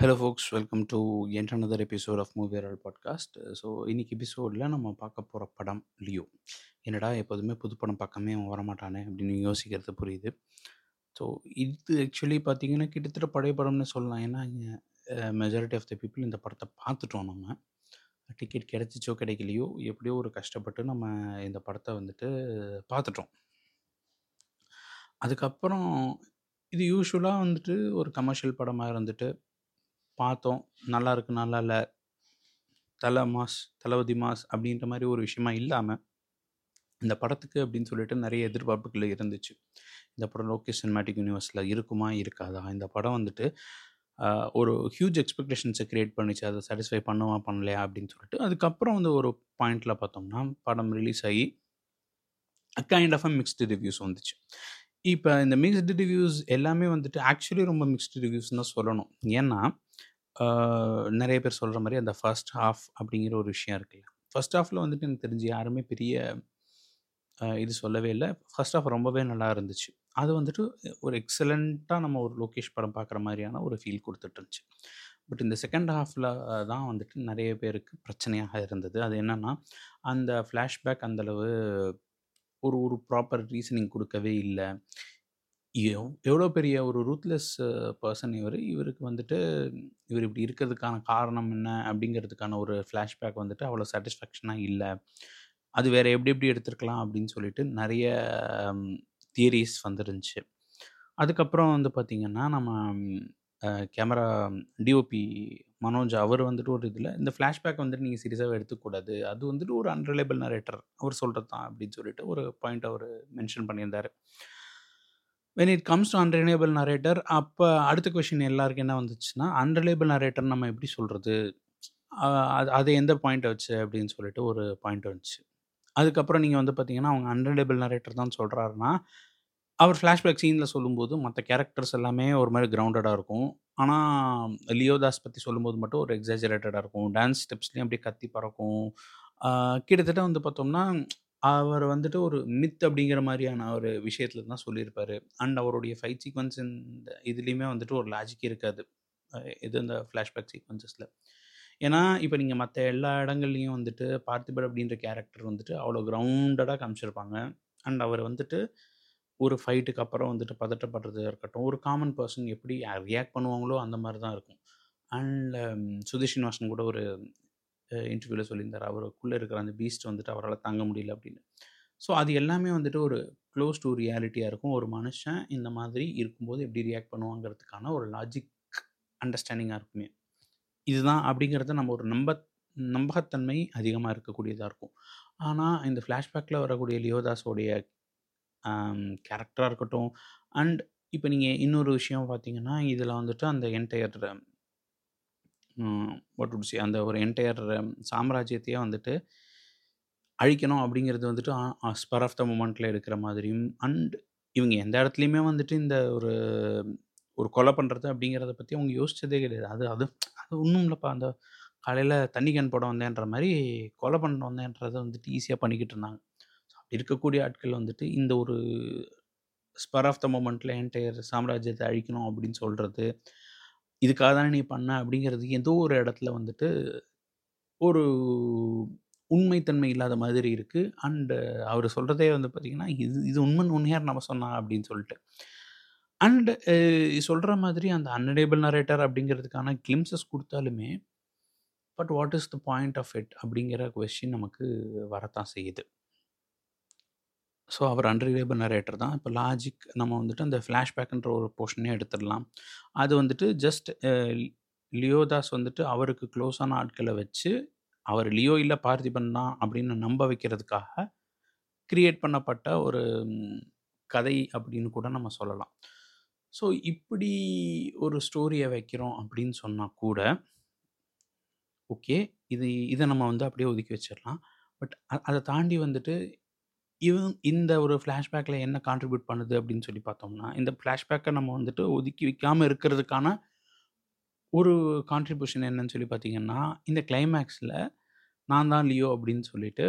Hello folks welcome to N another episode of movie podcast so இன்னைக்கு எபிசோடில் நம்ம பார்க்க போகிற படம் லியோ. என்னடா எப்போதுமே புது படம் பக்கமே அவன் வரமாட்டானே அப்படின்னு யோசிக்கிறது புரியுது. ஸோ இது ஆக்சுவலி பார்த்தீங்கன்னா கிட்டத்தட்ட பழைய படம்னு சொல்லலாம். ஏன்னா மெஜாரிட்டி ஆஃப் த பீப்புள் இந்த படத்தை பார்த்துட்டோம் நம்ம. டிக்கெட் கிடைச்சிச்சோ கிடைக்கலையோ எப்படியோ ஒரு கஷ்டப்பட்டு நம்ம இந்த படத்தை வந்துட்டு பார்த்துட்டோம். அதுக்கப்புறம் இது யூஸ்வலாக வந்துட்டு ஒரு கமர்ஷியல் படமாக இருந்துட்டு பார்த்தோம் நல்லா இருக்கு நல்லா இல்லை. தலை மாஸ் தளபதி மாஸ் அப்படின்ற மாதிரி ஒரு விஷயமா இல்லாமல் இந்த படத்துக்கு அப்படின்னு சொல்லிட்டு நிறைய எதிர்பார்ப்புகள் இருந்துச்சு. இந்த படம் லோகேஷ் சினிமேட்டிக் யூனிவர்ஸில் இருக்குமா இருக்காதா? இந்த படம் வந்துட்டு ஒரு ஹியூஜ் எக்ஸ்பெக்டேஷன்ஸை க்ரியேட் பண்ணிச்சு. அதை சாட்டிஸ்ஃபை பண்ணுவா பண்ணலையா அப்படின்னு சொல்லிட்டு அதுக்கப்புறம் வந்து ஒரு பாயிண்டில் பார்த்தோம்னா படம் ரிலீஸ் ஆகி kind of a mixed reviews வந்துச்சு. இப்போ இந்த மிக்ஸ்டு ரிவ்யூஸ் எல்லாமே வந்துட்டு ஆக்சுவலி ரொம்ப மிக்ஸ்டு ரிவ்யூஸ் தான் சொல்லணும். ஏன்னா நிறைய பேர் சொல்கிற மாதிரி அந்த ஃபர்ஸ்ட் ஹாஃப் அப்படிங்கிற ஒரு விஷயம் இருக்குல்ல. ஃபர்ஸ்ட் ஹாஃபில் வந்துட்டு எனக்கு தெரிஞ்சு யாருமே பெரிய இது சொல்லவே இல்லை. ஃபர்ஸ்ட் ஆஃப் ரொம்பவே நல்லா இருந்துச்சு. அது வந்துட்டு ஒரு எக்ஸலண்ட்டாக நம்ம ஒரு லோகேஷ் படம் பார்க்குற மாதிரியான ஒரு ஃபீல் கொடுத்துட்டு இருந்துச்சு. பட் இந்த செகண்ட் ஹாஃபில் தான் வந்துட்டு நிறைய பேருக்கு பிரச்சனையாக இருந்தது. அது என்னென்னா அந்த ஃப்ளாஷ்பேக் அந்தளவு ஒரு ஒரு ப்ராப்பர் ரீசனிங் கொடுக்கவே இல்லை. எவ்வளோ பெரிய ஒரு ரூத்லெஸ் பர்சன் இவர். இவருக்கு வந்துட்டு இவர் இப்படி இருக்கிறதுக்கான காரணம் என்ன? அப்படிங்கிறதுக்கான ஒரு ஃப்ளாஷ்பேக் வந்துட்டு அவ்வளோ சாட்டிஸ்ஃபேக்ஷனாக இல்லை. அது வேறு எப்படி எப்படி எடுத்திருக்கலாம் அப்படின்னு சொல்லிட்டு நிறைய தியரிஸ் வந்துருந்துச்சு. அதுக்கப்புறம் வந்து பார்த்திங்கன்னா நம்ம கேமரா டிஓபி மனோஜ் அவர் வந்துட்டு ஒரு இதில் இந்த ஃப்ளாஷ்பேக் வந்துட்டு நீங்கள் சீரியஸாக எடுத்துக்கூடாது. அது வந்துட்டு ஒரு அன்ரிலேபிள் நரேட்டர் அவர் சொல்கிறது தான் அப்படின்னு சொல்லிட்டு ஒரு பாயிண்ட் அவர் மென்ஷன் பண்ணியிருந்தார். When it comes to unreliable narrator அப்போ அடுத்த கொஷின் எல்லாருக்கும் என்ன வந்துச்சுன்னா அன்ரிலேபிள் நரேட்டர் நம்ம எப்படி சொல்கிறது அது அது எந்த பாயிண்ட் வச்சு அப்படின்னு சொல்லிட்டு ஒரு பாயிண்ட் வந்துச்சு. அதுக்கப்புறம் நீங்கள் வந்து பார்த்தீங்கன்னா அவங்க அன்ரிலேபிள் நரேட்டர் தான் சொல்கிறாருன்னா அவர் ஃப்ளாஷ்பேக் சீனில் சொல்லும்போது மற்ற கேரக்டர்ஸ் எல்லாமே ஒரு மாதிரி கிரவுண்டடாக இருக்கும். ஆனால் லியோதாஸ் பற்றி சொல்லும்போது மட்டும் ஒரு எக்ஸாஜரேட்டடாக இருக்கும். டான்ஸ் ஸ்டெப்ஸ்லேயும் அப்படியே கத்தி பறக்கும். கிட்டத்தட்ட வந்து பார்த்தோம்னா அவர் வந்துட்டு ஒரு மித் அப்படிங்கிற மாதிரியான ஒரு விஷயத்தில் தான் சொல்லியிருப்பார். அண்ட் அவருடைய ஃபைட் சீக்வன்ஸ் இந்த இதுலேயுமே வந்துட்டு ஒரு லாஜிக் இருக்காது. இது இந்த ஃப்ளாஷ்பேக் சீக்வன்சஸில் ஏன்னா இப்போ நீங்கள் மற்ற எல்லா இடங்கள்லையும் வந்துட்டு பார்த்திபர் அப்படின்ற கேரக்டர் வந்துட்டு அவ்வளோ கிரவுண்டடாக காமிச்சிருப்பாங்க. அண்ட் அவர் வந்துட்டு ஒரு ஃபைட்டுக்கு அப்புறம் வந்துட்டு பதட்டப்படுறது இருக்கட்டும் ஒரு காமன் பர்சன் எப்படி ரியாக்ட் பண்ணுவாங்களோ அந்த மாதிரி தான் இருக்கும். அண்ட் um, சுதீஷ் ஸ்ரீனிவாசன் கூட ஒரு இன்டர்வியூவில் சொல்லியிருந்தார். அவருக்குள்ளே இருக்கிற அந்த பீஸ்ட் வந்துட்டு அவரால் தாங்க முடியல அப்படின்னு. ஸோ அது எல்லாமே வந்துட்டு ஒரு க்ளோஸ் டு ரியாலிட்டியாக இருக்கும். ஒரு மனுஷன் இந்த மாதிரி இருக்கும்போது எப்படி ரியாக்ட் பண்ணுவாங்கிறதுக்கான ஒரு லாஜிக் அண்டர்ஸ்டாண்டிங்காக இருக்குமே. இதுதான் அப்படிங்கிறத நம்ம ஒரு நம்ப நம்பகத்தன்மை அதிகமாக இருக்கக்கூடியதாக இருக்கும். ஆனால் இந்த ஃப்ளாஷ்பேக்கில் வரக்கூடிய லியோதாஸோடைய கேரக்டராக இருக்கட்டும். அண்ட் இப்போ நீங்கள் இன்னொரு விஷயம் பார்த்தீங்கன்னா இதில் வந்துட்டு அந்த என்டையர் வாட் உட் சி அந்த ஒரு என்டையர் சாம்ராஜ்யத்தையே வந்துட்டு அழிக்கணும் அப்படிங்கிறது வந்துட்டு ஸ்பர் ஆஃப் த மூமெண்ட்டில் எடுக்கிற மாதிரியும் அண்ட் இவங்க எந்த இடத்துலையுமே வந்துட்டு இந்த ஒரு ஒரு கொலை பண்ணுறது அப்படிங்கிறத பற்றி அவங்க யோசித்ததே கிடையாது. அது அது அது ஒன்றும் இல்லைப்பா. அந்த காலையில் தண்ணி கேன் போட வந்தேன்ற மாதிரி கொலை பண்ண வந்தேன்றதை வந்துட்டு ஈஸியாக பண்ணிக்கிட்டு இருந்தாங்க. இருக்கக்கூடிய ஆட்கள் வந்துட்டு இந்த ஒரு ஸ்பர் ஆஃப் த மொமெண்ட்டில் என்டையர் சாம்ராஜ்யத்தை அழிக்கணும் அப்படின்னு சொல்கிறது இதுக்காக தானே நீ பண்ண அப்படிங்கிறது ஏதோ ஒரு இடத்துல வந்துட்டு ஒரு உண்மைத்தன்மை இல்லாத மாதிரி இருக்குது அண்டு அவர் சொல்கிறதே வந்து பார்த்திங்கன்னா இது இது உண்மை உண்மையார் நம்ம சொன்னா அப்படின்னு சொல்லிட்டு. அண்டு சொல்கிற மாதிரி அந்த அன்னடேபிள் நரேட்டர் அப்படிங்கிறதுக்கான கிளிம்சஸ் கொடுத்தாலுமே but what is the point of it அப்படிங்கிற கொஸ்டின் நமக்கு வரத்தான் செய்யுது. ஸோ அவர் அன்ரிலேபிள் நரேட்டர் தான். இப்போ லாஜிக் நம்ம வந்துட்டு அந்த ஃப்ளாஷ்பேக்குன்ற ஒரு போர்ஷனே எடுத்துடலாம். அது வந்துட்டு ஜஸ்ட் லியோதாஸ் வந்துட்டு அவருக்கு க்ளோஸான ஆட்களை வச்சு அவர் லியோ இல்லை பார்த்திபன் தான் அப்படின்னு நம்ப வைக்கிறதுக்காக கிரியேட் பண்ணப்பட்ட ஒரு கதை அப்படின்னு கூட நம்ம சொல்லலாம். ஸோ இப்படி ஒரு ஸ்டோரியை வைக்கிறோம் அப்படின்னு சொன்னால் கூட ஓகே இது இதை நம்ம வந்து அப்படியே ஒதுக்கி வச்சிடலாம். பட் அதை தாண்டி வந்துட்டு இவன் இந்த ஒரு ஃப்ளாஷ்பேக்கில் என்ன கான்ட்ரிபியூட் பண்ணுது அப்படின்னு சொல்லி பார்த்தோம்னா இந்த ஃப்ளாஷ்பேக்கை நம்ம வந்துட்டு ஒதுக்கி வைக்காமல் இருக்கிறதுக்கான ஒரு கான்ட்ரிபியூஷன் என்னன்னு சொல்லி பார்த்தீங்கன்னா இந்த கிளைமேக்ஸில் நான் தான் லியோ அப்படின்னு சொல்லிட்டு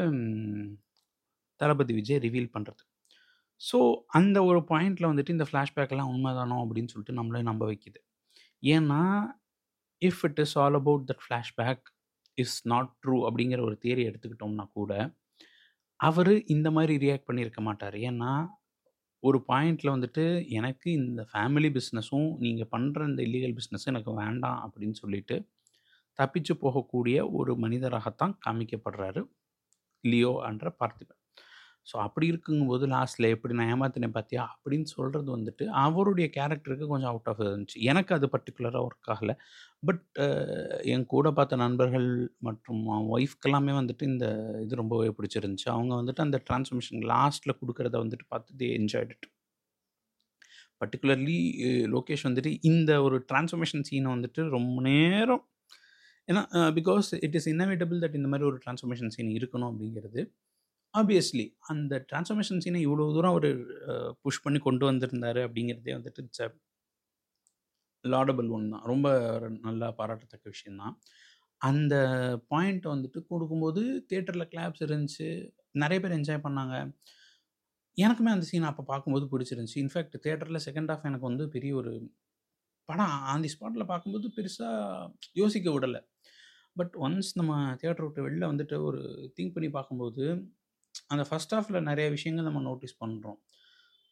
தளபதி விஜய் ரிவீல் பண்ணுறது ஸோ அந்த ஒரு பாயிண்டில் வந்துட்டு இந்த ஃப்ளாஷ்பேக்கெல்லாம் உண்மைதானோ அப்படின்னு சொல்லிட்டு நம்மளே நம்ப வைக்குது. ஏன்னா if it is all about that flashback is not true அப்படிங்கிற ஒரு தியரி எடுத்துக்கிட்டோம்னா கூட அவர் இந்த மாதிரி ரியாக்ட் பண்ணியிருக்க மாட்டார். ஏன்னா ஒரு பாயிண்ட்டில் வந்துட்டு எனக்கு இந்த ஃபேமிலி பிஸ்னஸும் நீங்கள் பண்ணுற இந்த இல்லீகல் பிஸ்னஸும் எனக்கு வேண்டாம் அப்படின்னு சொல்லிட்டு தப்பிச்சு போகக்கூடிய ஒரு மனிதராகத்தான் காமிக்கப்படுறாரு லியோ என்ற பார்த்திபன். ஸோ அப்படி இருக்குங்கும்போது லாஸ்ட்டில் எப்படி நான் ஏமாத்தினேன் பார்த்தியா அப்படின்னு சொல்கிறது வந்துட்டு அவருடைய கேரக்டருக்கு கொஞ்சம் அவுட் ஆஃப் இருந்துச்சு எனக்கு அது பர்டிகுலராக ஒர்க் ஆகலை. பட் என் கூட பார்த்த நண்பர்கள் மற்றும் ஒய்ஃப்க்கெல்லாமே வந்துட்டு இந்த இது ரொம்பவே பிடிச்சிருந்துச்சு. அவங்க வந்துட்டு அந்த டிரான்ஸ்மிஷன் லாஸ்ட்டில் கொடுக்குறத வந்துட்டு பார்த்து they enjoyed it particularly Lokesh வந்துட்டு இந்த ஒரு டிரான்ஸ்ஃபர்மேஷன் சீனை வந்துட்டு ரொம்ப நேரம் ஏன்னா because it is inevitable that இந்த மாதிரி ஒரு டிரான்ஸ்ஃபர்மேஷன் சீன் இருக்கணும் அப்படிங்கிறது. ஆப்வியஸ்லி அந்த டிரான்ஸ்ஃபர்மேஷன் சீனை இவ்வளோ தூரம் அவர் புஷ் பண்ணி கொண்டு வந்திருந்தாரு அப்படிங்கிறதே வந்துட்டு இட்ஸ் அ லாடபிள் ஒன் தான். ரொம்ப நல்லா பாராட்டத்தக்க விஷயந்தான் அந்த பாயிண்ட் வந்துட்டு கொடுக்கும்போது தேட்டரில் கிளாப்ஸ் இருந்துச்சு. நிறைய பேர் என்ஜாய் பண்ணாங்க. எனக்குமே அந்த சீன் அப்போ பார்க்கும்போது பிடிச்சிருந்துச்சி. இன்ஃபேக்ட் தேட்டரில் செகண்ட் ஆஃப் எனக்கு வந்து பெரிய ஒரு படம் ஆன் தி ஸ்பாட்டில் பார்க்கும்போது பெருசாக யோசிக்க விடலை. பட் ஒன்ஸ் நம்ம தேட்டர் விட்டு வெளில வந்துட்டு ஒரு திங்க் பண்ணி பார்க்கும்போது அந்த ஃபஸ்ட் ஹாஃபில் நிறைய விஷயங்கள் நம்ம நோட்டீஸ் பண்ணுறோம்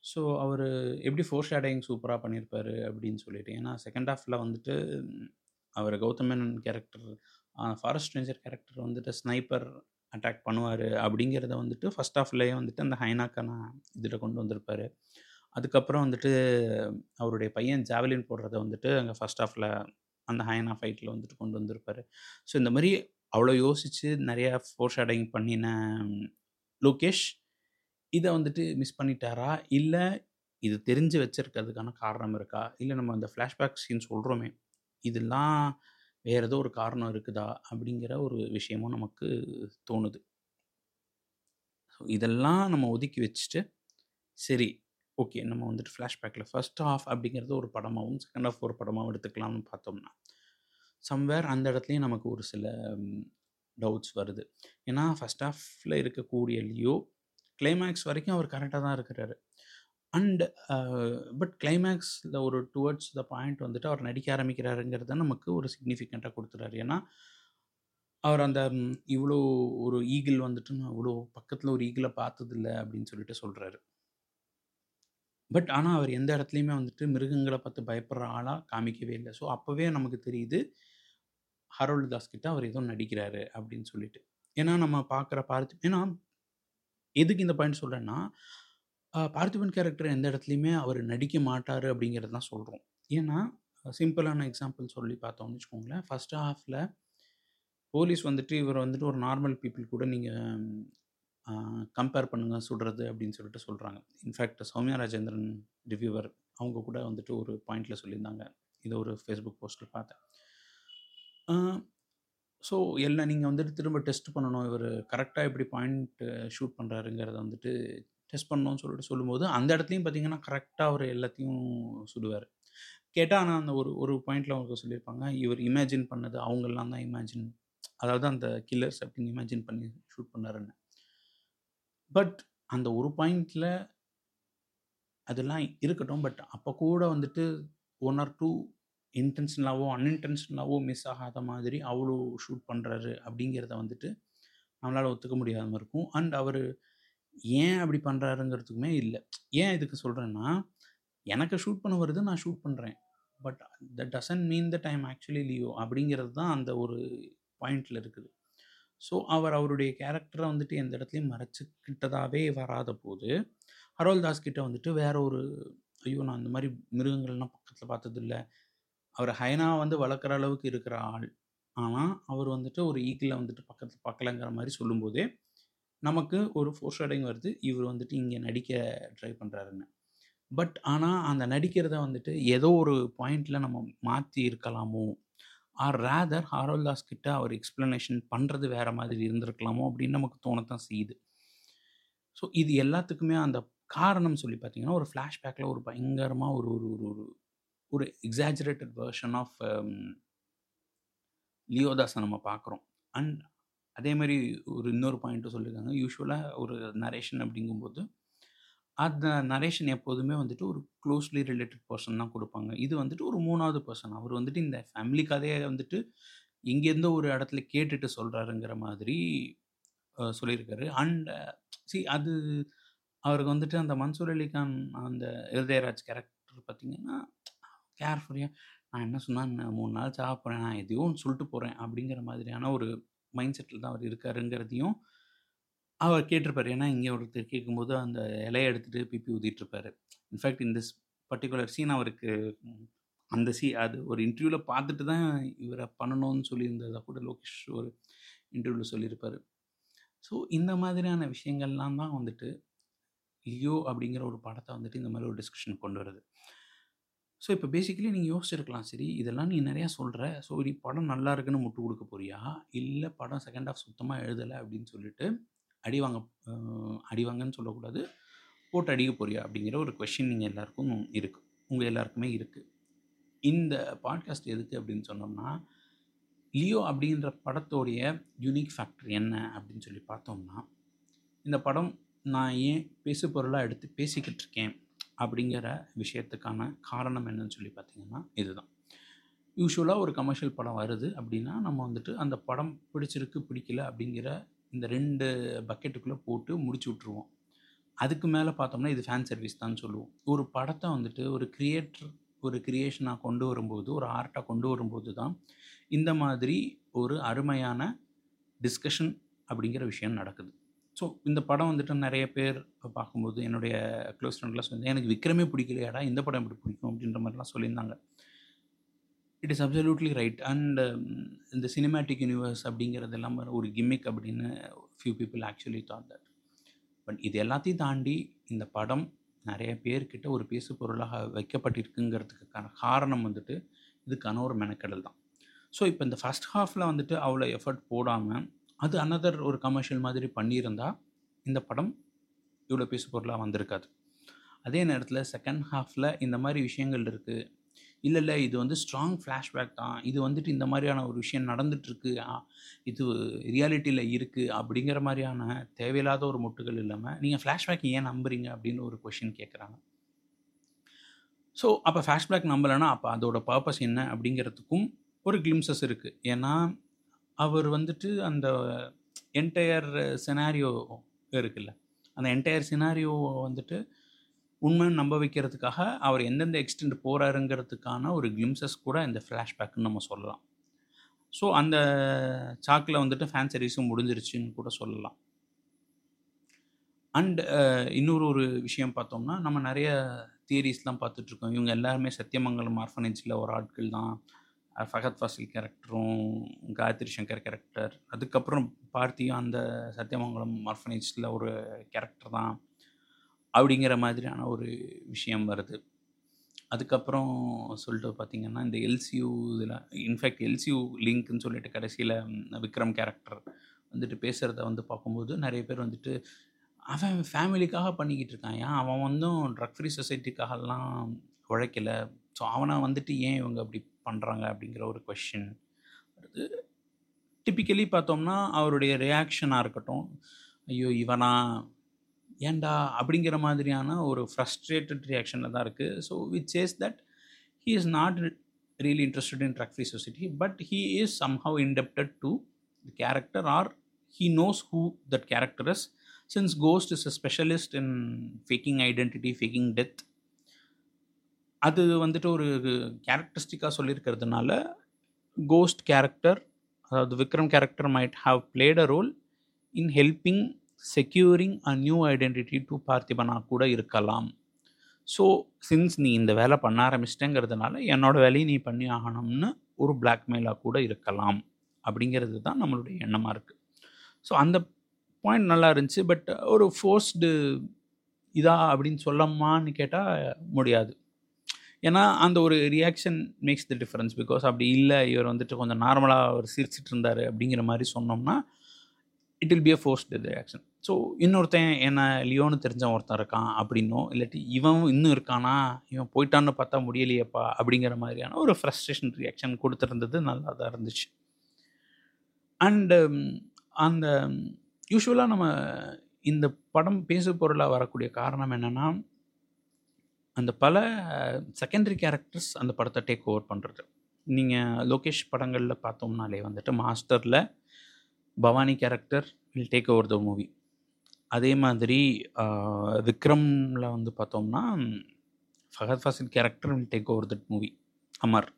ஸோ அவர் எப்படி ஃபோர் ஷேடிங் சூப்பராக பண்ணியிருப்பார் அப்படின்னு சொல்லிட்டு. ஏன்னா செகண்ட் ஹாஃபில் வந்துட்டு அவர் Gautham Menon character forest ranger character வந்துட்டு ஸ்னைப்பர் அட்டாக் பண்ணுவார் அப்படிங்கிறத வந்துட்டு ஃபஸ்ட் ஹாஃப்லேயே வந்துட்டு அந்த ஹைனாக்கான இதில் கொண்டு வந்திருப்பார். அதுக்கப்புறம் வந்துட்டு அவருடைய பையன் ஜாவலின் போடுறத வந்துட்டு அங்கே ஃபஸ்ட் ஹாஃபில் அந்த ஹைனா ஃபைட்டில் வந்துட்டு கொண்டு வந்திருப்பார். ஸோ இந்த மாதிரி அவ்வளோ யோசித்து நிறையா ஃபோர் ஷேடிங் பண்ணின லோகேஷ் இதை வந்துட்டு மிஸ் பண்ணிட்டாரா? இல்லை இது தெரிஞ்சு வச்சுருக்கிறதுக்கான காரணம் இருக்கா? இல்லை நம்ம அந்த ஃப்ளாஷ்பேக் சீன் சொல்கிறோமே இதெல்லாம் வேறு ஏதோ ஒரு காரணம் இருக்குதா? அப்படிங்கிற ஒரு விஷயமும் நமக்கு தோணுது. ஸோ இதெல்லாம் நம்ம ஒதுக்கி வச்சுட்டு சரி ஓகே நம்ம வந்துட்டு ஃப்ளாஷ்பேக்கில் ஃபஸ்ட் ஹாஃப் அப்படிங்கிறது ஒரு படமாகவும் செகண்ட் ஹாஃப் ஒரு படமாகவும் எடுத்துக்கலாம்னு பார்த்தோம்னா சம்வேர் அந்த இடத்துலையும் நமக்கு ஒரு சில டவுட்ஸ் வருது. ஏன்னா ஃபஸ்ட் ஹாஃபில் இருக்கக்கூடிய லியோ கிளைமேக்ஸ் வரைக்கும் அவர் கரெக்டாக தான் இருக்கிறாரு. அண்ட் பட் கிளைமேக்ஸில் ஒரு டுவர்ட்ஸ் த பாயிண்ட் வந்துட்டு அவர் நடிக்க ஆரம்பிக்கிறாருங்கிறத நமக்கு ஒரு சிக்னிஃபிகண்ட்டாக கொடுத்துறாரு. ஏன்னா அவர் அந்த இவ்வளோ ஒரு ஈகிள் வந்துட்டு நான் இவ்வளோ பக்கத்தில் ஒரு ஈகிளை பார்த்ததில்ல அப்படின்னு சொல்லிட்டு சொல்கிறாரு பட் ஆனால் அவர் எந்த இடத்துலையுமே வந்துட்டு மிருகங்களை பார்த்து பயப்படுற ஆளாக காமிக்கவே இல்லை. ஸோ அப்போவே நமக்கு தெரியுது ஹரோல்டு தாஸ் கிட்ட அவர் ஏதோ நடிக்கிறாரு அப்படின்னு சொல்லிட்டு. ஏன்னா நம்ம பார்க்குற பார்த்து ஏன்னா எதுக்கு இந்த பாயிண்ட் சொல்கிறேன்னா பார்த்திபன் கேரக்டர் எந்த இடத்துலையுமே அவர் நடிக்க மாட்டார் அப்படிங்கிறது தான் சொல்கிறோம் ஏன்னா சிம்பிளான எக்ஸாம்பிள் சொல்லி பார்த்தோம்னு வச்சுக்கோங்களேன். ஃபஸ்ட் ஹாஃபில் போலீஸ் வந்துட்டு இவர் வந்துட்டு ஒரு நார்மல் பீப்புள் கூட நீங்கள் கம்பேர் பண்ணுங்கள் சுடுறது அப்படின்னு சொல்லிட்டு சொல்கிறாங்க இன்ஃபேக்ட் சௌமியா ராஜேந்திரன் ரிவ்யூவர் அவங்க கூட வந்துட்டு ஒரு பாயிண்டில் சொல்லியிருந்தாங்க. இதை ஒரு ஃபேஸ்புக் போஸ்ட்டில் பார்த்தேன். ஸோ எல்லாம் நீங்கள் வந்துட்டு திரும்ப டெஸ்ட் பண்ணணும். இவர் கரெக்டாக எப்படி பாயிண்ட் ஷூட் பண்ணுறாருங்கிறத வந்துட்டு டெஸ்ட் பண்ணணும்னு சொல்லிட்டு சொல்லும்போது அந்த இடத்துலையும் பார்த்தீங்கன்னா கரெக்டாக அவர் எல்லாத்தையும் சுடுவார். கேட்டால் ஆனால் அந்த ஒரு ஒரு பாயிண்டில் அவருக்கு சொல்லியிருப்பாங்க இவர் இமேஜின் பண்ணது அவங்கெல்லாம் தான் இமேஜின் அதாவது அந்த கில்லர்ஸ் அப்படின்னு இமேஜின் பண்ணி ஷூட் பண்ணாருன்னு. பட் அந்த ஒரு பாயிண்டில் அதெல்லாம் இருக்கட்டும் பட் அப்போ கூட வந்துட்டு ஒன் ஆர் டூ இன்டென்ஷனலாகவோ அன்இன்டென்ஷனலாகவோ மிஸ் ஆகாத மாதிரி அவ்வளோ ஷூட் பண்ணுறாரு அப்படிங்கிறத வந்துட்டு நம்மளால் ஒத்துக்க முடியாமல் இருக்கும். அண்ட் அவர் ஏன் அப்படி பண்ணுறாருங்கிறதுக்குமே இல்லை. ஏன் இதுக்கு சொல்கிறேன்னா எனக்கு ஷூட் பண்ண வருது நான் ஷூட் பண்ணுறேன் but that doesn't mean the time actually Leo அப்படிங்கிறது தான் அந்த ஒரு பாயிண்டில் இருக்குது. ஸோ அவர் அவருடைய கேரக்டரை வந்துட்டு எந்த இடத்துலையும் மறைச்சிக்கிட்டதாகவே வராத போது ஹரோல் தாஸ் கிட்ட வந்துட்டு வேற ஒரு ஐயோ நான் இந்த மாதிரி மிருகங்கள்லாம் பக்கத்தில் பார்த்ததில்ல. அவர் ஹைனா வந்து வளர்க்குற அளவுக்கு இருக்கிற ஆள். ஆனால் அவர் வந்துட்டு ஒரு ஈக்கில் வந்துட்டு பக்கத்தில் பார்க்கலங்கிற மாதிரி சொல்லும்போதே நமக்கு ஒரு ஃபோர் ஷேடிங் வருது. இவர் வந்துட்டு இங்கே நடிக்க ட்ரை பண்ணுறாருன்னு பட் ஆனால் அந்த நடிக்கிறத வந்துட்டு ஏதோ ஒரு பாயிண்டில் நம்ம மாற்றி இருக்கலாமோ? ஆர் ரேதர் ஹாரோல்தாஸ் கிட்ட அவர் எக்ஸ்ப்ளனேஷன் பண்ணுறது வேறு மாதிரி இருந்திருக்கலாமோ? அப்படின்னு நமக்கு தோணத்தான் செய்யுது. ஸோ இது எல்லாத்துக்குமே அந்த காரணம் சொல்லி பார்த்தீங்கன்னா ஒரு ஃப்ளாஷ்பேக்கில் ஒரு பயங்கரமாக ஒரு ஒரு ஒரு ஒரு எக்ஸாஜரேட்டட் வேர்ஷன் ஆஃப் லியோதாஸை நம்ம பார்க்குறோம். அண்ட் அதே மாதிரி ஒரு இன்னொரு பாயிண்ட்டும் சொல்லியிருக்காங்க. யூஸ்வலாக ஒரு நரேஷன் அப்படிங்கும்போது அந்த நரேஷன் எப்போதுமே வந்துட்டு ஒரு க்ளோஸ்லி ரிலேட்டட் பர்சன் தான் கொடுப்பாங்க. இது வந்துட்டு ஒரு மூணாவது பர்சன் அவர் வந்துட்டு இந்த ஃபேமிலி கதையை வந்துட்டு எங்கேருந்தோ ஒரு இடத்துல கேட்டுட்டு சொல்கிறாருங்கிற மாதிரி சொல்லியிருக்காரு. அண்ட் சி அது அவருக்கு வந்துட்டு அந்த மன்சூர் அலிகான் அந்த இருதயராஜ் கேரக்டர் பார்த்திங்கன்னா கேர்ஃபுல்லியாக நான் என்ன சொன்னால் நான் மூணு நாள் சாக போகிறேன் நான் எதையோ ஒன்று சொல்லிட்டு போகிறேன் அப்படிங்கிற மாதிரியான ஒரு மைண்ட் செட்டில் தான் அவர் இருக்காருங்கிறதையும் அவர் கேட்டிருப்பார். ஏன்னா இங்கே ஒருத்தர் கேட்கும்போது அந்த இலையை எடுத்துகிட்டு பிபி ஊதிட்டுருப்பார். இன்ஃபேக்ட் இந்த பர்டிகுலர் சீன் அவருக்கு அந்த சீ அது ஒரு இன்டர்வியூவில் பார்த்துட்டு தான் இவரை பண்ணணும்னு சொல்லியிருந்ததை கூட லோகேஷ் ஒரு இன்டர்வியூவில் சொல்லியிருப்பார். ஸோ இந்த மாதிரியான விஷயங்கள்லாம் தான் வந்துட்டு ஐயோ! அப்படிங்கிற ஒரு படத்தை வந்துட்டு இந்த மாதிரி ஒரு டிஸ்கஷன் கொண்டு வருது. ஸோ இப்போ பேசிக்கலி நீங்கள் யோசிச்சிருக்கலாம். சரி இதெல்லாம் நீ நிறையா சொல்கிற ஸோ நீ படம் நல்லா இருக்குன்னு முட்டு கொடுக்க போறியா? இல்லை படம் செகண்ட் ஆஃப் சுத்தமாக எழுதலை அப்படின்னு சொல்லிட்டு அடி வாங்க அடி வாங்கன்னு சொல்லக்கூடாது. போட்டு அடிக்க போறியா? அப்படிங்கிற ஒரு கொஷின் நீங்கள் எல்லாருக்கும் இருக்குது உங்கள் எல்லாருக்குமே இருக்குது இந்த பாட்காஸ்ட் எதுக்கு அப்படின்னு சொன்னோம்னா லியோ அப்படின்ற படத்தோடைய யூனிக் ஃபேக்டர் என்ன அப்படின்னு சொல்லி பார்த்தோம்னா இந்த படம் நான் ஏன் பேசு பொருளாக எடுத்து பேசிக்கிட்டு இருக்கேன் அப்படிங்கிற விஷயத்துக்கான காரணம் என்னன்னு சொல்லி பார்த்தீங்கன்னா இதுதான். யூஸ்வலாக ஒரு கமர்ஷியல் படம் வருது அப்படின்னா நம்ம வந்துட்டு அந்த படம் பிடிச்சிருக்கு பிடிக்கல அப்படிங்கிற இந்த ரெண்டு பக்கெட்டுக்குள்ளே போட்டு முடிச்சு விட்ருவோம் அதுக்கு மேலே பார்த்தோம்னா இது ஃபேன் சர்வீஸ் தான் சொல்லுவோம். ஒரு படத்தை வந்துட்டு ஒரு கிரியேட்டர் ஒரு கிரியேஷனாக கொண்டு வரும்போது ஒரு ஆர்ட்டாக கொண்டு வரும்போது தான் இந்த மாதிரி ஒரு அருமையான டிஸ்கஷன் அப்படிங்கிற விஷயம் நடக்குது. ஸோ இந்த படம் வந்துட்டு நிறைய பேர் பார்க்கும்போது என்னுடைய க்ளோஸ் ஃப்ரெண்ட்லாம் சொல்லி எனக்கு விக்ரமே பிடிக்கலையாடா இந்த படம் எப்படி பிடிக்கும்? அப்படின்ற மாதிரிலாம் சொல்லியிருந்தாங்க. It is absolutely right and இந்த சினிமேட்டிக் யூனிவர்ஸ் அப்படிங்கிறது எல்லாம் ஒரு கிம்மிக் அப்படின்னு few people actually thought that but இது எல்லாத்தையும் தாண்டி இந்த படம் நிறைய பேர்கிட்ட ஒரு பேசு பொருளாக வைக்கப்பட்டிருக்குங்கிறதுக்கான காரணம் வந்துட்டு இதுக்கான ஒரு மெனக்கெடல் தான். ஸோ இப்போ இந்த ஃபஸ்ட் ஹாஃபில் வந்துட்டு அவ்வளோ எஃபர்ட் போடாமல் அது அனதர் ஒரு கமர்ஷியல் மாதிரி பண்ணியிருந்தா இந்த படம் இவ்வளோ பேசு பொருளாக வந்திருக்காது. அதே நேரத்தில் செகண்ட் ஹாஃபில் இந்த மாதிரி விஷயங்கள் இருக்குது இல்லை இல்லை இது வந்து ஸ்ட்ராங் ஃப்ளாஷ்பேக் தான். இது வந்துட்டு இந்த மாதிரியான ஒரு விஷயம் நடந்துகிட்ருக்கு இது ரியாலிட்டியில் இருக்குது அப்படிங்கிற மாதிரியான தேவையில்லாத ஒரு முட்டுகள் இல்லாமல் நீங்கள் ஃப்ளாஷ்பேக் ஏன் நம்புறீங்க அப்படின்னு ஒரு கொஷின் கேட்குறாங்க ஸோ அப்போ ஃப்ளாஷ்பேக் நம்பலைன்னா அப்போ அதோட பர்பஸ் என்ன அப்படிங்கிறதுக்கும் ஒரு கிளிம்சஸ் இருக்குது ஏன்னா அவர் வந்துட்டு அந்த என்டையர் சினாரியோ இருக்குல்ல. அந்த என்டையர் சினாரியோவை வந்துட்டு உண்மை நம்ப வைக்கிறதுக்காக அவர் எந்தெந்த எக்ஸ்டெண்ட் போகிறாருங்கிறதுக்கான ஒரு கிளிம்சஸ் கூட இந்த ஃப்ளாஷ்பேக்குன்னு நம்ம சொல்லலாம். ஸோ அந்த சாக்கில் வந்துட்டு ஃபேன் சர்வீஸும் முடிஞ்சிருச்சுன்னு கூட சொல்லலாம். அண்ட் இன்னொரு ஒரு விஷயம் பார்த்தோம்னா நம்ம நிறைய தியரிஸ்லாம் பார்த்துட்ருக்கோம் இவங்க எல்லாருமே சத்தியமங்கலம் ஆர்ஃபனேஜில் ஒரு ஆட்கள் தான். ஃபகத் ஃபாசில் கேரக்டரும் காயத்ரி சங்கர் கேரக்டர் அதுக்கப்புறம் பார்த்தியும் அந்த சத்தியமங்கலம் ஆர்ஃபனேஜில் ஒரு கேரக்டர் தான். அப்படிங்கிற மாதிரியான ஒரு விஷயம் வருது. அதுக்கப்புறம் சொல்லிட்டு பார்த்தீங்கன்னா இந்த எல்சியூ இதில் இன்ஃபேக்ட் எல்சியூ லிங்க்னு சொல்லிட்டு கடைசியில் விக்ரம் கேரக்டர் வந்துட்டு பேசுகிறத வந்து பார்க்கும்போது நிறைய பேர் வந்துட்டு அவன் ஃபேமிலிக்காக பண்ணிக்கிட்டு இருக்கான். ஏன் அவன் வந்தும் ட்ரக் ஃப்ரீ சொசைட்டிக்காகலாம் உழைக்கலை? ஸோ அவனை வந்துட்டு ஏன் இவங்க அப்படி பண்ணுறாங்க அப்படிங்கிற ஒரு கொஷின் வருது டிப்பிக்கலி பார்த்தோம்னா அவருடைய ரியாக்ஷனாக இருக்கட்டும் ஐயோ இவனா ஏன்டா அப்படிங்கிற மாதிரியான ஒரு ஃப்ரஸ்ட்ரேட்டட் ரியாக்ஷனில் தான் இருக்குது so which says that he is not really interested in drug free society but he is somehow indebted to the character or he knows who that character is since ghost is a specialist in faking identity faking death அது வந்துட்டு ஒரு கேரக்டரிஸ்டிக்காக சொல்லியிருக்கிறதுனால cost character அதாவது Vikram character might have played a role in helping securing a new identity to பார்த்திபனா கூட இருக்கலாம். So since நீ இந்த வேலை பண்ண ஆரம்பிச்சிட்டேங்கிறதுனால என்னோடய வேலையை நீ பண்ணி ஆகணும்னு ஒரு பிளாக்மெயிலாக கூட இருக்கலாம். அப்படிங்கிறது தான் நம்மளுடைய எண்ணமாக இருக்குது ஸோ அந்த பாயிண்ட் நல்லா இருந்துச்சு பட் ஒரு ஃபோர்ஸ்டு இதா அப்படின்னு சொல்லமான்னு கேட்டால் முடியாது. ஏன்னா அந்த ஒரு reaction makes the difference because அப்படி இல்லை இவர் வந்துட்டு கொஞ்சம் நார்மலாக அவர் சிரிச்சிட்டு இருந்தார் அப்படிங்கிற மாதிரி சொன்னோம்னா it will be a forced reaction so இன்னொருத்தன் என்ன லியோன்னு தெரிஞ்சவன் ஒருத்தன் இருக்கான் அப்படின்னோ இல்லாட்டி இவன் இன்னும் இருக்கானா இவன் போயிட்டான்னு பார்த்தா முடியலையேப்பா அப்படிங்கிற மாதிரியான ஒரு ஃப்ரஸ்ட்ரேஷன் ரியாக்ஷன் கொடுத்துருந்தது நல்லா தான் இருந்துச்சு. அண்டு um, அந்த um, யூஸ்வலாக நம்ம இந்த படம் பேசு பொருளாக வரக்கூடிய காரணம் என்னென்னா அந்த பல செகண்டரி கேரக்டர்ஸ் அந்த படத்தை டேக் ஓவர் பண்ணுறது நீங்கள் லோகேஷ் படங்களில் பார்த்தோம்னாலே வந்துட்டு மாஸ்டரில் Bhavani character will take over the movie அதே மாதிரி விக்ரமில் விக்ரம்ல வந்து பார்த்தோம்னா Fahadh Faasil character will take over that movie Amar.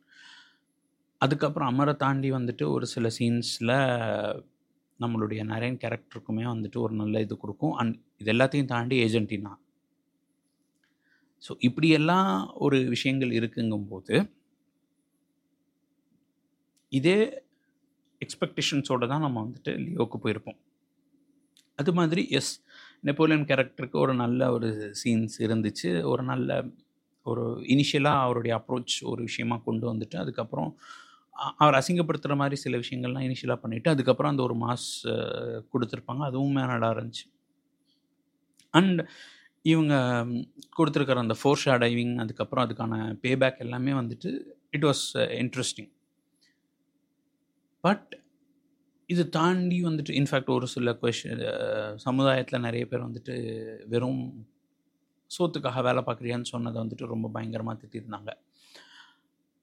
அதுக்கப்புறம் அமரை தாண்டி வந்துட்டு ஒரு சில சீன்ஸில் நம்மளுடைய நரேன் கேரக்டருக்குமே வந்துட்டு ஒரு நல்ல இது கொடுக்கும். அண்ட் இது எல்லாத்தையும் தாண்டி ஏஜென்டினா ஸோ இப்படியெல்லாம் ஒரு விஷயங்கள் இருக்குங்கும்போது இதே எக்ஸ்பெக்டேஷன்ஸோடு தான் நம்ம வந்துட்டு லியோக்கு போயிருப்போம். அது மாதிரி எஸ் நெப்போலியன் கேரக்டருக்கு ஒரு நல்ல ஒரு சீன்ஸ் இருந்துச்சு. ஒரு நல்ல ஒரு இனிஷியலாக அவருடைய அப்ரோச் ஒரு விஷயமா கொண்டு வந்துட்டு அதுக்கப்புறம் அவர் அசிங்கப்படுத்துகிற மாதிரி சில விஷயங்கள்லாம் இனிஷியலாக பண்ணிவிட்டு அதுக்கப்புறம் அந்த ஒரு மாஸ் கொடுத்துருப்பாங்க. அதுவும் மேனடாக இருந்துச்சு. அண்ட் இவங்க கொடுத்துருக்கிற அந்த ஃபோர் ஷா டைவிங் அதுக்கப்புறம் அதுக்கான பேபேக் எல்லாமே வந்துட்டு இட் வாஸ் இன்ட்ரெஸ்டிங் பட் இது தாண்டி வந்துட்டு இன்ஃபேக்ட் ஒரு சில கொஷின் சமுதாயத்தில் நிறைய பேர் வந்துட்டு வெறும் சோத்துக்காக வேலை பார்க்குறியான்னு சொன்னதை வந்துட்டு ரொம்ப பயங்கரமாக திட்டிருந்தாங்க.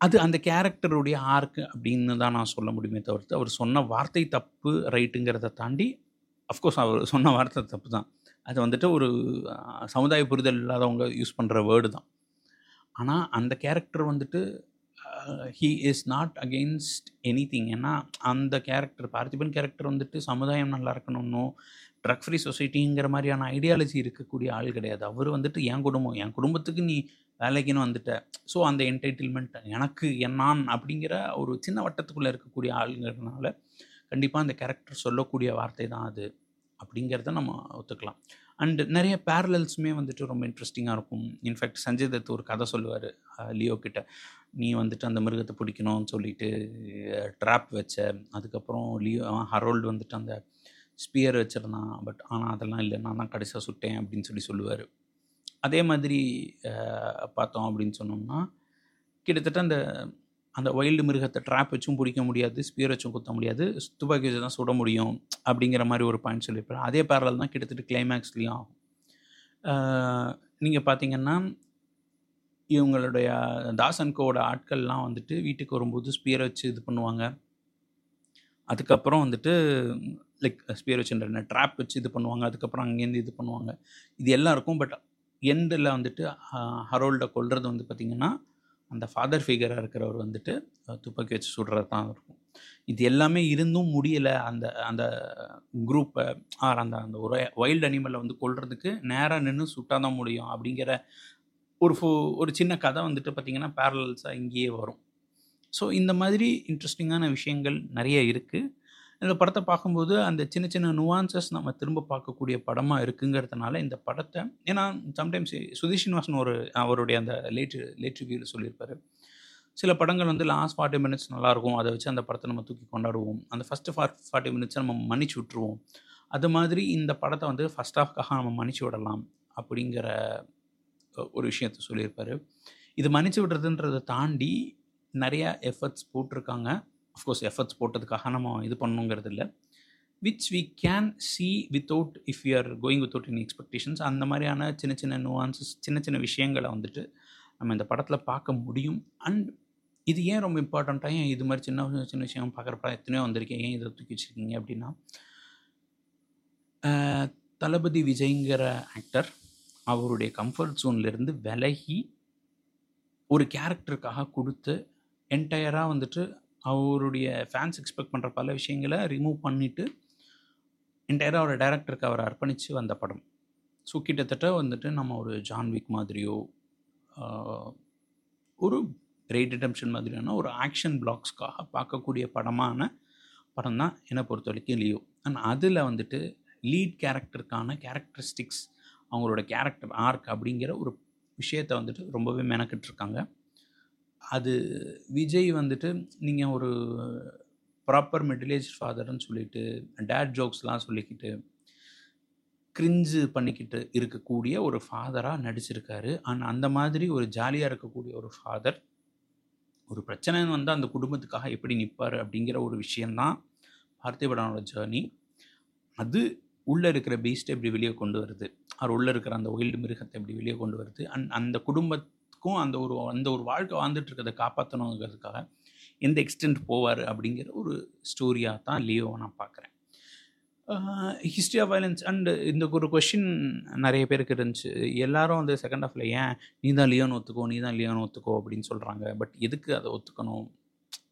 அது அந்த கேரக்டருடைய ஆர்க்கு அப்படின்னு தான் நான் சொல்ல முடியுமே தவிர்த்து அவர் சொன்ன வார்த்தை தப்பு ரைட்டுங்கிறத தாண்டி அஃப்கோர்ஸ் அவர் சொன்ன வார்த்தை தப்பு தான். அது வந்துட்டு ஒரு சமுதாய புரிதல் இல்லாதவங்க யூஸ் பண்ணுற வேர்டு தான். ஆனால் அந்த கேரக்டர் வந்துட்டு he is not against any thing ஏன்னா அந்த கேரக்டர் பார்த்திபன் கேரக்டர் வந்துட்டு சமுதாயம் நல்லா இருக்கணும்னோ ட்ரக் ஃப்ரீ சொசைட்டிங்கிற மாதிரியான ஐடியாலஜி இருக்கக்கூடிய ஆள் கிடையாது. அவர் வந்துட்டு என் குடும்பம் என் குடும்பத்துக்கு நீ வேலைக்குன்னு வந்துட்ட. ஸோ அந்த என்டைட்டில்மெண்ட் எனக்கு என் நான் அப்படிங்கிற ஒரு சின்ன வட்டத்துக்குள்ளே இருக்கக்கூடிய ஆளுங்கிறதுனால கண்டிப்பாக அந்த கேரக்டர் சொல்லக்கூடிய வார்த்தை தான் அது. அப்படிங்கிறத நம்ம ஒத்துக்கலாம். அண்டு நிறைய பேரலல்ஸுமே வந்துட்டு ரொம்ப இன்ட்ரெஸ்டிங்காக இருக்கும். இன்ஃபேக்ட் சஞ்சய் தத் ஒரு கதை சொல்லுவார் லியோ கிட்ட. நீ வந்துட்டு அந்த மிருகத்தை பிடிக்கணும்னு சொல்லிட்டு ட்ராப் வச்ச அதுக்கப்புறம் லியோ ஹரோல்டு வந்துட்டு அந்த ஸ்பியர் வச்சுருந்தான். பட் ஆனால் அதெல்லாம் இல்லை. நான் தான் கடைசியாக சுட்டேன் அப்படின்னு சொல்லி சொல்லுவார். அதே மாதிரி பார்த்தோம் அப்படின்னு சொன்னோம்னா கிட்டத்தட்ட அந்த அந்த வைல்டு மிருகத்தை ட்ராப் வச்சும் பிடிக்க முடியாது ஸ்பியர் வச்சும் குத்த முடியாது துப்பாக்கி வச்சு தான் சுட முடியும் அப்படிங்கிற மாதிரி ஒரு பாயிண்ட் சொல்லியிருப்பாரு. அதே பேரல் தான் கிட்டத்தட்ட கிளைமேக்ஸ்லேயும் ஆகும். நீங்கள் பார்த்தீங்கன்னா இவங்களுடைய தாசன்கோட ஆட்கள்லாம் வந்துட்டு வீட்டுக்கு வரும்போது ஸ்பியர் வச்சு இது பண்ணுவாங்க. அதுக்கப்புறம் வந்துட்டு லைக் ஸ்பியர் வச்சுன்ற ட்ராப் வச்சு இது பண்ணுவாங்க. அதுக்கப்புறம் அங்கேருந்து இது பண்ணுவாங்க. இது எல்லாம் இருக்கும் பட் எண்டில் வந்துட்டு ஹரோல்டை கொல்றது வந்து பார்த்திங்கன்னா அந்த ஃபாதர் ஃபிகராக இருக்கிறவர் வந்துட்டு துப்பாக்கி வச்சு சுடுறது தான் இருக்கும். இது எல்லாமே இருந்தும் முடியலை. அந்த அந்த குரூப்பை ஆர் அந்த அந்த ஒரு வைல்டு அனிமலை வந்து கொள்றதுக்கு நேராக நின்று சுட்டால் தான் முடியும் அப்படிங்கிற ஒரு ஃபோ ஒரு சின்ன கதை வந்துட்டு பார்த்திங்கன்னா பேரலல்ஸாக இங்கேயே வரும். ஸோ இந்த மாதிரி இன்ட்ரெஸ்டிங்கான விஷயங்கள் நிறைய இருக்குது இந்த படத்தை பார்க்கும்போது அந்த சின்ன சின்ன நுவான்சஸ் நம்ம திரும்ப பார்க்கக்கூடிய படமாக இருக்குங்கிறதுனால இந்த படத்தை ஏன்னா சம்டைம்ஸ் சுதீஷ் ஸ்ரீனிவாசன் ஒரு அவருடைய அந்த லேட் லேட் ரிவியூவில் சொல்லியிருப்பாரு. சில படங்கள் வந்து லாஸ்ட் ஃபார்ட்டி மினிட்ஸ் நல்லாயிருக்கும். அதை வச்சு அந்த படத்தை நம்ம தூக்கி கொண்டாடுவோம். அந்த ஃபஸ்ட்டு ஃபார் ஃபார்ட்டி மினிட்ஸை நம்ம மன்னிச்சு விட்ருவோம் அது மாதிரி இந்த படத்தை வந்து ஃபஸ்ட் ஹாஃப்காக நம்ம மன்னிச்சு விடலாம் அப்படிங்கிற ஒரு விஷயத்த சொல்லியிருப்பாரு. இது மன்னிச்சு விடுறதுன்றதை தாண்டி நிறையா எஃபர்ட்ஸ் போட்டிருக்காங்க. அஃப்கோர்ஸ் எஃபர்ட்ஸ் போட்டதுக்காக நம்ம இது பண்ணுங்கிறது இல்லை which we can see without if you are going without any expectations அந்த மாதிரியான சின்ன சின்ன நுவான்சஸ் சின்ன சின்ன விஷயங்களை வந்துட்டு நம்ம இந்த படத்தில் பார்க்க முடியும். அண்ட் இது ஏன் ரொம்ப இம்பார்ட்டண்ட்டாக ஏன் இது மாதிரி சின்ன சின்ன விஷயம் பார்க்குறப்ப எத்தனையோ வந்திருக்கேன். ஏன் இதை தூக்கி வச்சுருக்கீங்க அப்படின்னா தளபதி விஜய்ங்கிற ஆக்டர் அவருடைய கம்ஃபர்ட் ஜோன்லேருந்து விலகி ஒரு கேரக்டருக்காக கொடுத்து என்டையராக வந்துட்டு அவருடைய ஃபேன்ஸ் எக்ஸ்பெக்ட் பண்ணுற பல விஷயங்களை ரிமூவ் பண்ணிவிட்டு என்டையராக ஒரு டேரக்டருக்கு அவர் அர்ப்பணித்து வந்த படம். ஸோ கிட்டத்தட்ட வந்துட்டு நம்ம ஒரு ஜான்விக் மாதிரியோ ஒரு ரேட் டிடம்ஷன் மாதிரியான ஒரு ஆக்ஷன் பிளாக்ஸ்க்காக பார்க்கக்கூடிய படமான படம் தான் என்னை பொறுத்த வரைக்கும் லியோ அண்ட் அதில் வந்துட்டு லீட் கேரக்டருக்கான கேரக்டரிஸ்டிக்ஸ் அவங்களோட கேரக்டர் ஆர்க் அப்படிங்கிற ஒரு விஷயத்தை வந்துட்டு ரொம்பவே மெனக்கிட்டு இருக்காங்க அது விஜய் வந்துட்டு நீங்கள் ஒரு ப்ராப்பர் மிடில் ஏஜ் ஃபாதர்னு சொல்லிட்டு டேட் ஜோக்ஸ்லாம் சொல்லிக்கிட்டு கிரிஞ்சு பண்ணிக்கிட்டு இருக்கக்கூடிய ஒரு ஃபாதராக நடிச்சிருக்காரு. அண்ட் அந்த மாதிரி ஒரு ஜாலியாக இருக்கக்கூடிய ஒரு ஃபாதர் ஒரு பிரச்சனைன்னு வந்து அந்த குடும்பத்துக்காக எப்படி நிற்பார் அப்படிங்கிற ஒரு விஷயந்தான் பார்த்திபடனோட ஜேர்னி அது உள்ளே இருக்கிற பீஸ்ட்டை எப்படி வெளியே கொண்டு வருது? அவர் உள்ளே இருக்கிற அந்த ஒயில்டு மிருகத்தை எப்படி வெளியே கொண்டு வருது? அண்ட் அந்த குடும்பத்துக்கும் அந்த ஒரு அந்த ஒரு வாழ்க்கை வாழ்ந்துட்டு இருக்கிறத காப்பாற்றணுங்கிறதுக்காக எந்த எக்ஸ்டென்ட் போவார் அப்படிங்கிற ஒரு ஸ்டோரியாக தான் லியோவை நான் பார்க்குறேன். ஹிஸ்ட்ரி ஆஃப் வயலன்ஸ் அண்டு இந்த ஒரு கொஷின் நிறைய பேருக்கு இருந்துச்சு. எல்லாரும் வந்து செகண்ட் ஹாஃபில் ஏன் நீ தான் லியோன் ஒத்துக்கோ நீ தான் லியோன் ஒத்துக்கோ? அப்படின்னு சொல்கிறாங்க பட் எதுக்கு அதை ஒத்துக்கணும்?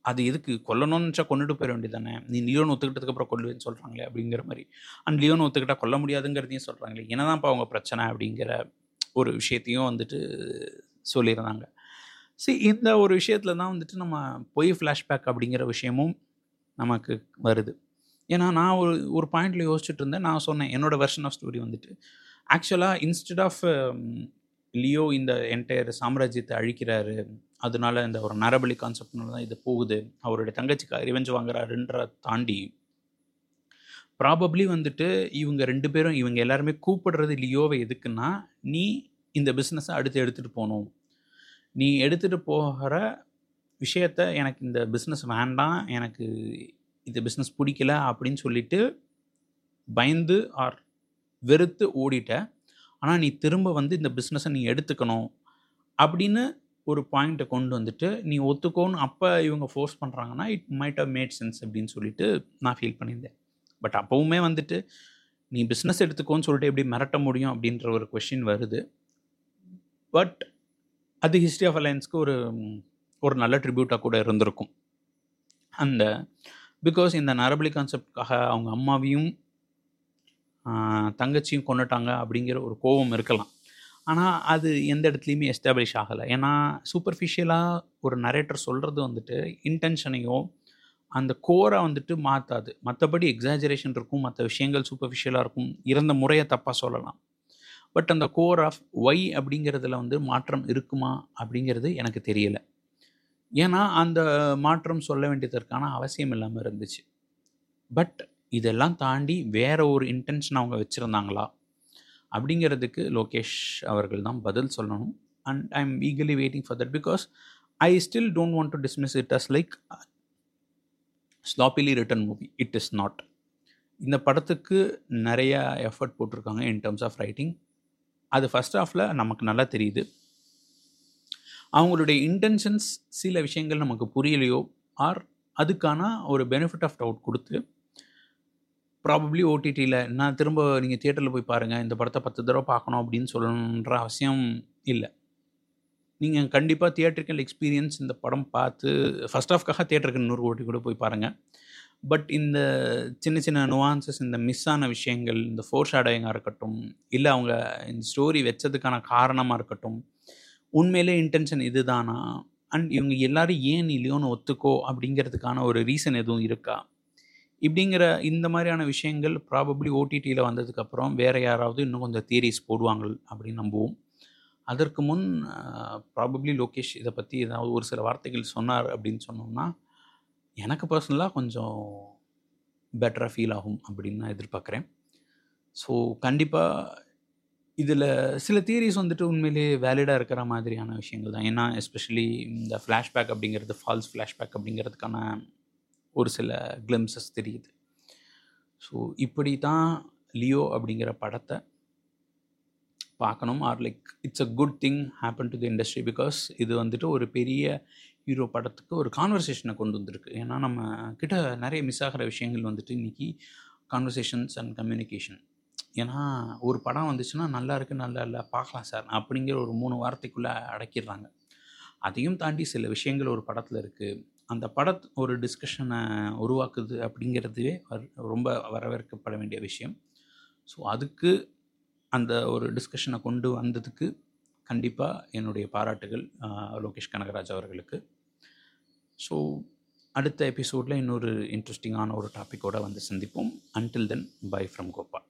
அது எதுக்கு கொல்லணும்னு நினச்சா கொண்டுட்டு போயிட வேண்டியதானே நீ லியோன் ஒத்துக்கிட்டதுக்கப்புறம் கொல்லுவேன்னு சொல்கிறாங்களே அப்படிங்கிற மாதிரி. அண்ட் லியோன் ஒத்துக்கிட்டா கொல்ல முடியாதுங்கிறதையும் சொல்கிறாங்களே என்னதான்ப்பா அவங்க பிரச்சனை அப்படிங்கிற ஒரு விஷயத்தையும் வந்துட்டு சொல்லியிருந்தாங்க. சரி இந்த ஒரு விஷயத்தில் தான் வந்துட்டு நம்ம பொய் ஃப்ளாஷ்பேக் அப்படிங்கிற விஷயமும் நமக்கு வருது. ஏன்னா நான் ஒரு ஒரு பாயிண்டில் யோசிச்சுட்டு இருந்தேன். நான் சொன்னேன் என்னோடய வெர்ஷன் ஆஃப் ஸ்டோரி வந்துட்டு ஆக்சுவலாக இன்ஸ்டெட் ஆஃப் லியோ இந்த என்டையர் சாம்ராஜ்யத்தை அழிக்கிறாரு அதனால இந்த ஒரு நரபலி கான்செப்ட்னால தான் இது போகுது அவருடைய தங்கச்சிக்கு ரிவெஞ்ச் வாங்குறாருன்ற தாண்டி ப்ராபப்ளி வந்துட்டு இவங்க ரெண்டு பேரும் இவங்க எல்லாருமே கூப்பிடுறது லியோவை எதுக்குன்னா நீ இந்த பிஸ்னஸை அடுத்து எடுத்துகிட்டு போகணும். நீ எடுத்துகிட்டு போகிற விஷயத்த எனக்கு இந்த பிஸ்னஸ் வேண்டாம் எனக்கு இந்த பிஸ்னஸ் பிடிக்கல அப்படின்னு சொல்லிட்டு பயந்து ஆர் வெறுத்து ஓடிட்ட. ஆனால் நீ திரும்ப வந்து இந்த பிஸ்னஸை நீ எடுத்துக்கணும் அப்படின்னு ஒரு பாயிண்ட்டை கொண்டு வந்துட்டு நீ ஒத்துக்கோன்னு அப்போ இவங்க ஃபோர்ஸ் பண்ணுறாங்கன்னா it might have made sense அப்படின்னு சொல்லிட்டு நான் ஃபீல் பண்ணியிருந்தேன். பட் அப்போவுமே வந்துட்டு நீ பிஸ்னஸ் எடுத்துக்கோன்னு சொல்லிட்டு எப்படி மிரட்ட முடியும் அப்படின்ற ஒரு கொஷின் வருது. பட் அது ஹிஸ்ட்ரி ஆஃப் அலையன்ஸ்க்கு ஒரு ஒரு நல்ல ட்ரிபியூட்டாக கூட இருந்திருக்கும். அந்த பிகாஸ் இந்த நரபலி கான்செப்டுக்காக அவங்க அம்மாவையும் தங்கச்சியும் கொண்டுட்டாங்க அப்படிங்கிற ஒரு கோபம் இருக்கலாம். ஆனால் அது எந்த இடத்துலையுமே எஸ்டாப்ளிஷ் ஆகலை. ஏன்னா சூப்பர்ஃபிஷியலாக ஒரு நரேட்டர் சொல்கிறது வந்துட்டு இன்டென்ஷனையோ அந்த கோரை வந்துட்டு மாற்றாது மற்றபடி எக்ஸாஜரேஷன் இருக்கும் மற்ற விஷயங்கள் சூப்பர்ஃபிஷியலாக இருக்கும். இறந்த முறையை தப்பாக சொல்லலாம். பட் அந்த கோர் ஆஃப் ஒய் அப்படிங்கிறதுல வந்து மாற்றம் இருக்குமா அப்படிங்கிறது எனக்கு தெரியலை. ஏன்னா அந்த மாற்றம் சொல்ல வேண்டியதற்கான அவசியம் இல்லாமல் இருந்துச்சு. பட் இதெல்லாம் தாண்டி வேற ஒரு இன்டென்ஷன் அவங்க வச்சுருந்தாங்களா? அப்படிங்கிறதுக்கு லோகேஷ் அவர்கள் தான் பதில் சொல்லணும். And I am eagerly waiting for that because I still don't want to dismiss it as like sloppily written movie it is not இந்த படத்துக்கு நிறையா எஃபர்ட் போட்டிருக்காங்க இன் டர்ம்ஸ் ஆஃப் ரைட்டிங் அது ஃபஸ்ட் ஆஃபில் நமக்கு நல்லா தெரியுது. அவங்களுடைய இன்டென்ஷன்ஸ் சில விஷயங்கள் நமக்கு புரியலையோ ஆர் அதுக்கான ஒரு பெனிஃபிட் ஆஃப் டவுட் கொடுத்து ப்ராபப்ளி ஓடிடியில் நான் திரும்ப நீங்கள் தியேட்டரில் போய் பாருங்கள் இந்த படத்தை பத்து தடவை பார்க்கணும் அப்படின்னு சொல்லணுன்ற அவசியம் இல்லை. நீங்கள் கண்டிப்பாக தியேட்டரிக்கல் எக்ஸ்பீரியன்ஸ் இந்த படம் பார்த்து ஃபஸ்ட் ஆஃப்காக தியேட்டருக்கு நூறு ஓட்டி கூட போய் பாருங்கள் பட் இந்த சின்ன சின்ன நுவான்சஸ் இந்த மிஸ் ஆன விஷயங்கள் இந்த ஃபோர் ஷேடோயிங்காக இருக்கட்டும் இல்லை அவங்க இந்த ஸ்டோரி வச்சதுக்கான காரணமாக இருக்கட்டும் உண்மையிலே இன்டென்ஷன் இதுதானா? அண்ட் இவங்க எல்லாரும் ஏன் நீ லியோன்னு ஒத்துக்கோ? அப்படிங்கிறதுக்கான ஒரு ரீசன் எதுவும் இருக்கா? இப்படிங்கிற இந்த மாதிரியான விஷயங்கள் ப்ராபப்ளி ஓடிடியில் வந்ததுக்கப்புறம் வேறு யாராவது இன்னும் கொஞ்சம் தியரிஸ் போடுவாங்க அப்படின்னு நம்புவோம். அதற்கு முன் ப்ராபப்ளி லோகேஷ் இதை பற்றி ஏதாவது ஒரு சில வார்த்தைகள் சொன்னார் அப்படின்னு சொன்னோம்னா எனக்கு பர்சனலாக கொஞ்சம் பெட்டராக ஃபீல் ஆகும் அப்படின்னு நான் எதிர்பார்க்குறேன். ஸோ கண்டிப்பாக இதில் சில தியரிஸ் வந்துட்டு உண்மையிலே வேலிடாக இருக்கிற மாதிரியான விஷயங்கள் தான். ஏன்னா எஸ்பெஷலி இந்த ஃப்ளாஷ்பேக் அப்படிங்கிறது ஃபால்ஸ் ஃப்ளாஷ்பேக் அப்படிங்கிறதுக்கான ஒரு சில கிளிம்சஸ் தெரியுது. ஸோ இப்படி தான் லியோ அப்படிங்கிற படத்தை பார்க்கணும். Or like it's a good thing happen to the industry because இது வந்துட்டு ஒரு பெரிய ஹீரோ படத்துக்கு ஒரு கான்வர்சேஷனை கொண்டு வந்திருக்கு. ஏன்னா நம்ம கிட்ட நிறைய மிஸ் ஆகிற விஷயங்கள் வந்துட்டு இன்றைக்கி கான்வர்சேஷன்ஸ் அண்ட் கம்யூனிகேஷன் ஏன்னா ஒரு படம் வந்துச்சுன்னா நல்லா இருக்குது நல்லா இல்லை பார்க்கலாம் சார். அப்படிங்கிற ஒரு மூணு வாரத்துக்குள்ளே அடக்கிடுறாங்க. அதையும் தாண்டி சில விஷயங்கள் ஒரு படத்தில் இருக்குது அந்த படத் ஒரு டிஸ்கஷனை உருவாக்குது அப்படிங்கிறதுவே ரொம்ப வரவேற்கப்பட வேண்டிய விஷயம். ஸோ அதுக்கு அந்த ஒரு டிஸ்கஷனை கொண்டு வந்ததுக்கு கண்டிப்பாக என்னுடைய பாராட்டுகள் லோகேஷ் கனகராஜ் அவர்களுக்கு. ஸோ அடுத்த எபிசோடில் இன்னொரு இன்ட்ரெஸ்டிங்கான ஒரு டாப்பிக்கோடு வந்து சந்திப்போம். Until then bye from Gopal